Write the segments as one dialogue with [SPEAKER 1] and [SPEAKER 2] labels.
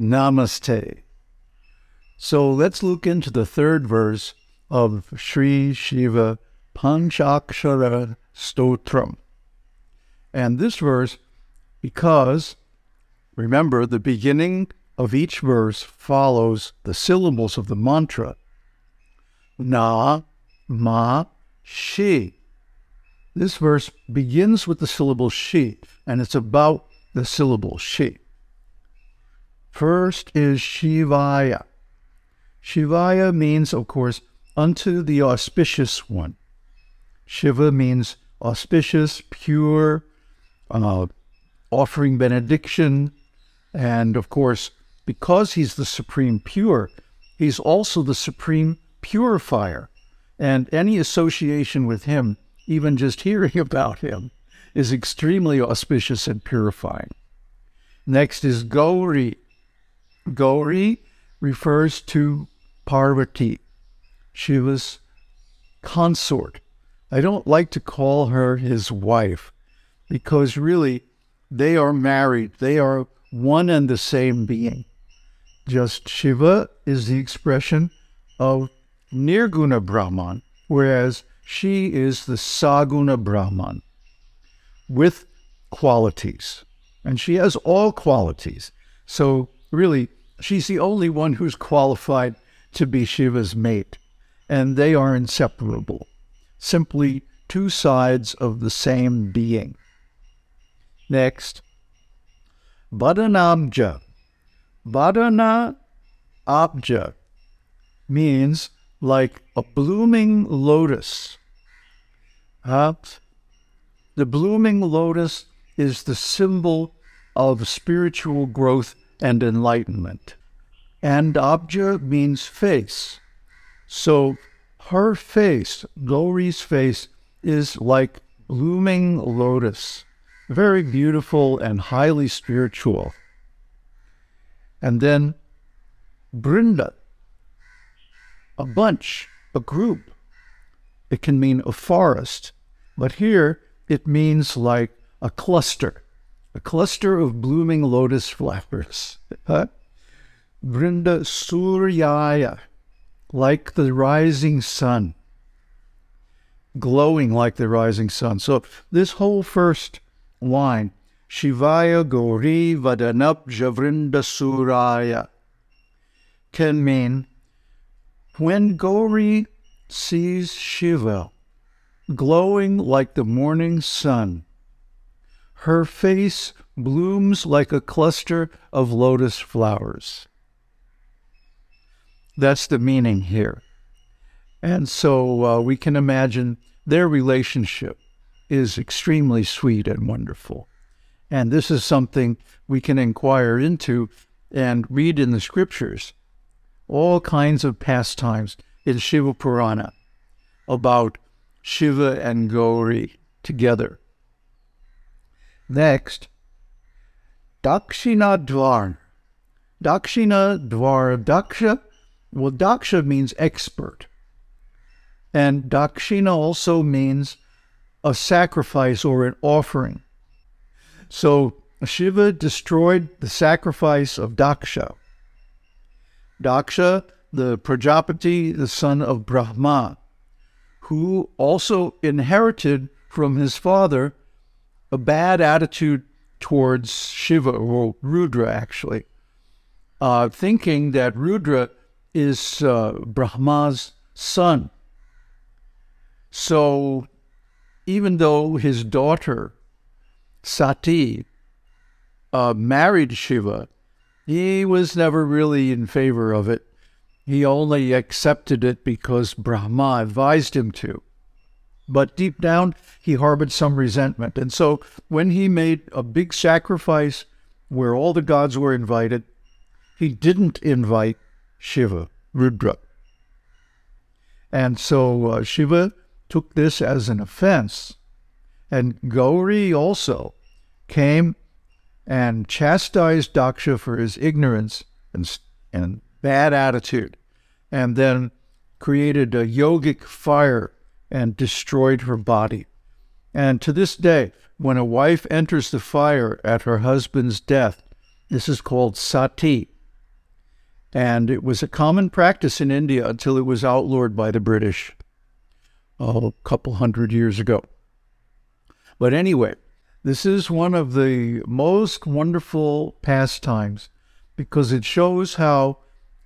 [SPEAKER 1] Namaste. So let's look into the third verse of Sri Shiva Panchakshara Stotram. And this verse, because remember, the beginning of each verse follows the syllables of the mantra Na, Ma, Shi. This verse begins with the syllable Shi, and it's about the syllable Shi. First is Shivaya. Shivaya means, of course, unto the auspicious one. Shiva means auspicious, pure, uh, offering benediction, and of course, because he's the supreme pure, he's also the supreme purifier. And any association with him, even just hearing about him, is extremely auspicious and purifying. Next is Gauri. Gauri refers to Parvati, Shiva's consort. I don't like to call her his wife because really they are married. They are one and the same being. Just Shiva is the expression of Nirguna Brahman, whereas she is the Saguna Brahman with qualities. And she has all qualities. So, really, she's the only one who's qualified to be Shiva's mate. And they are inseparable, simply two sides of the same being. Next, Badanabja. Badana Abja means like a blooming lotus. Uh, the blooming lotus is the symbol of spiritual growth and enlightenment. And Abja means face. So her face, Gauri's face, is like blooming lotus, very beautiful and highly spiritual. And then Brinda, a bunch, a group. It can mean a forest, but here it means like a cluster, a cluster of blooming lotus flowers. Huh? Brinda Suryaya, like the rising sun, glowing like the rising sun. So this whole first line, Shivaya Gauri Vadanabja Vrinda Suraya, can mean when Gauri sees Shiva glowing like the morning sun, her face blooms like a cluster of lotus flowers. That's the meaning here. And so uh, we can imagine their relationship is extremely sweet and wonderful. And this is something we can inquire into and read in the scriptures all kinds of pastimes in Shiva Purana about Shiva and Gauri together. Next, Dakshina Dvar. Dakshina Dvar. Daksha well, daksha means expert. And dakshina also means a sacrifice or an offering. So Shiva destroyed the sacrifice of Daksha. Daksha, the Prajapati, the son of Brahma, who also inherited from his father a bad attitude towards Shiva, or Rudra actually, uh, thinking that Rudra is uh, Brahma's son. So even though his daughter, Sati, uh, married Shiva, he was never really in favor of it. He only accepted it because Brahma advised him to. But deep down, he harbored some resentment. And so when he made a big sacrifice where all the gods were invited, he didn't invite Shiva, Rudra. And so uh, Shiva took this as an offense. And Gauri also came and chastised Daksha for his ignorance and, and bad attitude, and then created a yogic fire and destroyed her body. And to this day, when a wife enters the fire at her husband's death, this is called sati, And it was a common practice in India until it was outlawed by the British a couple hundred years ago. But anyway, this is one of the most wonderful pastimes because it shows how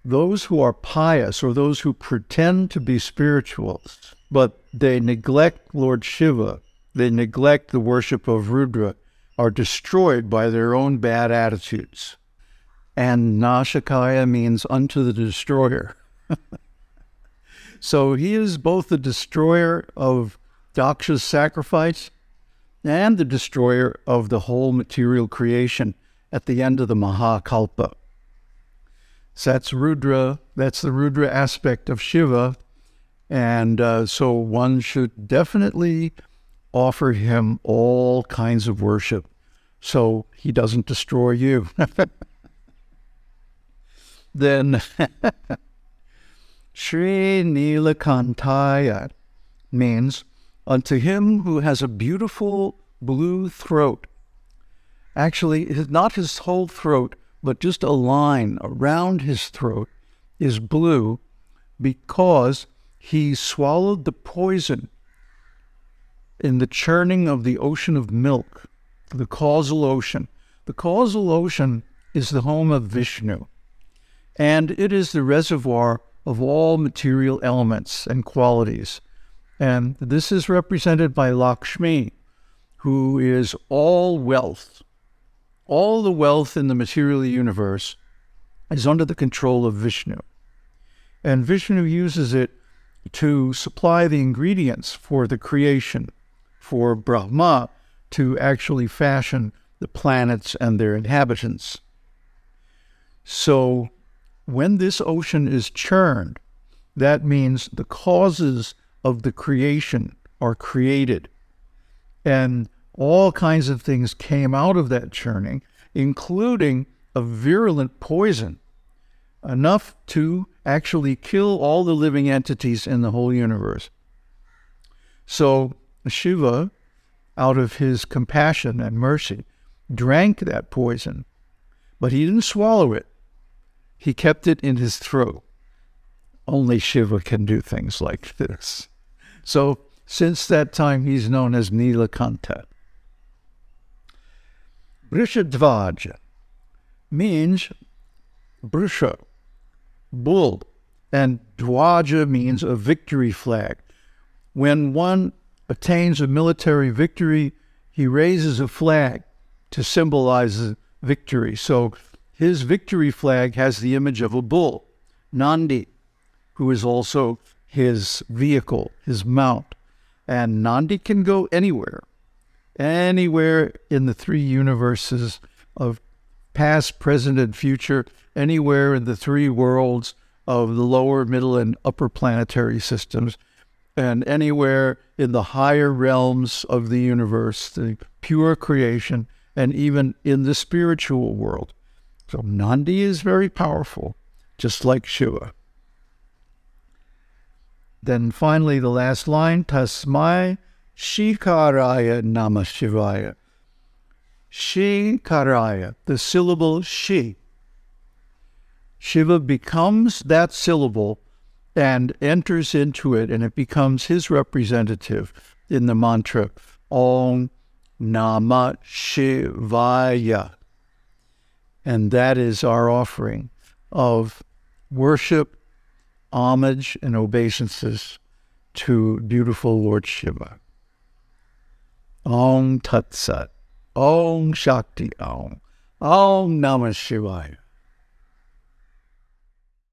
[SPEAKER 1] those who are pious or those who pretend to be spiritual, but they neglect Lord Shiva, they neglect the worship of Rudra, are destroyed by their own bad attitudes. And Nashakaya means unto the destroyer. so he is both the destroyer of Daksha's sacrifice and the destroyer of the whole material creation at the end of the Mahakalpa. So that's Rudra, that's the Rudra aspect of Shiva. And uh, so one should definitely offer him all kinds of worship so he doesn't destroy you. then Sri Nilakantaya means unto him who has a beautiful blue throat. Actually, not his whole throat, but just a line around his throat is blue because he swallowed the poison in the churning of the ocean of milk, the causal ocean. The causal ocean is the home of Vishnu, and it is the reservoir of all material elements and qualities. And this is represented by Lakshmi, who is all wealth. All the wealth in the material universe is under the control of Vishnu. And Vishnu uses it to supply the ingredients for the creation, for Brahma to actually fashion the planets and their inhabitants. So when this ocean is churned, that means the causes of the creation are created. And all kinds of things came out of that churning, including a virulent poison, enough to actually kill all the living entities in the whole universe. So Shiva, out of his compassion and mercy, drank that poison, but he didn't swallow it. He kept it in his throat. Only Shiva can do things like this. So since that time, he's known as Nilakanta. Brishadvaja means Brisha, bull, and Dwaja means a victory flag. When one attains a military victory, he raises a flag to symbolize victory. So his victory flag has the image of a bull, Nandi, who is also his vehicle, his mount. And Nandi can go anywhere, anywhere in the three universes of past, present, and future, anywhere in the three worlds of the lower, middle, and upper planetary systems, and anywhere in the higher realms of the universe, the pure creation, and even in the spiritual world. So Nandi is very powerful, just like Shiva. Then finally, the last line, Tasmai Shikaraya Nama Shivaya. Shikaraya, the syllable Shi. Shiva becomes that syllable and enters into it, and it becomes his representative in the mantra Om Nama Shivaya. And that is our offering of worship homage and obeisances to beautiful Lord Shiva. Om Tat Sat. Om Shakti Om. Om Namah Shivaya.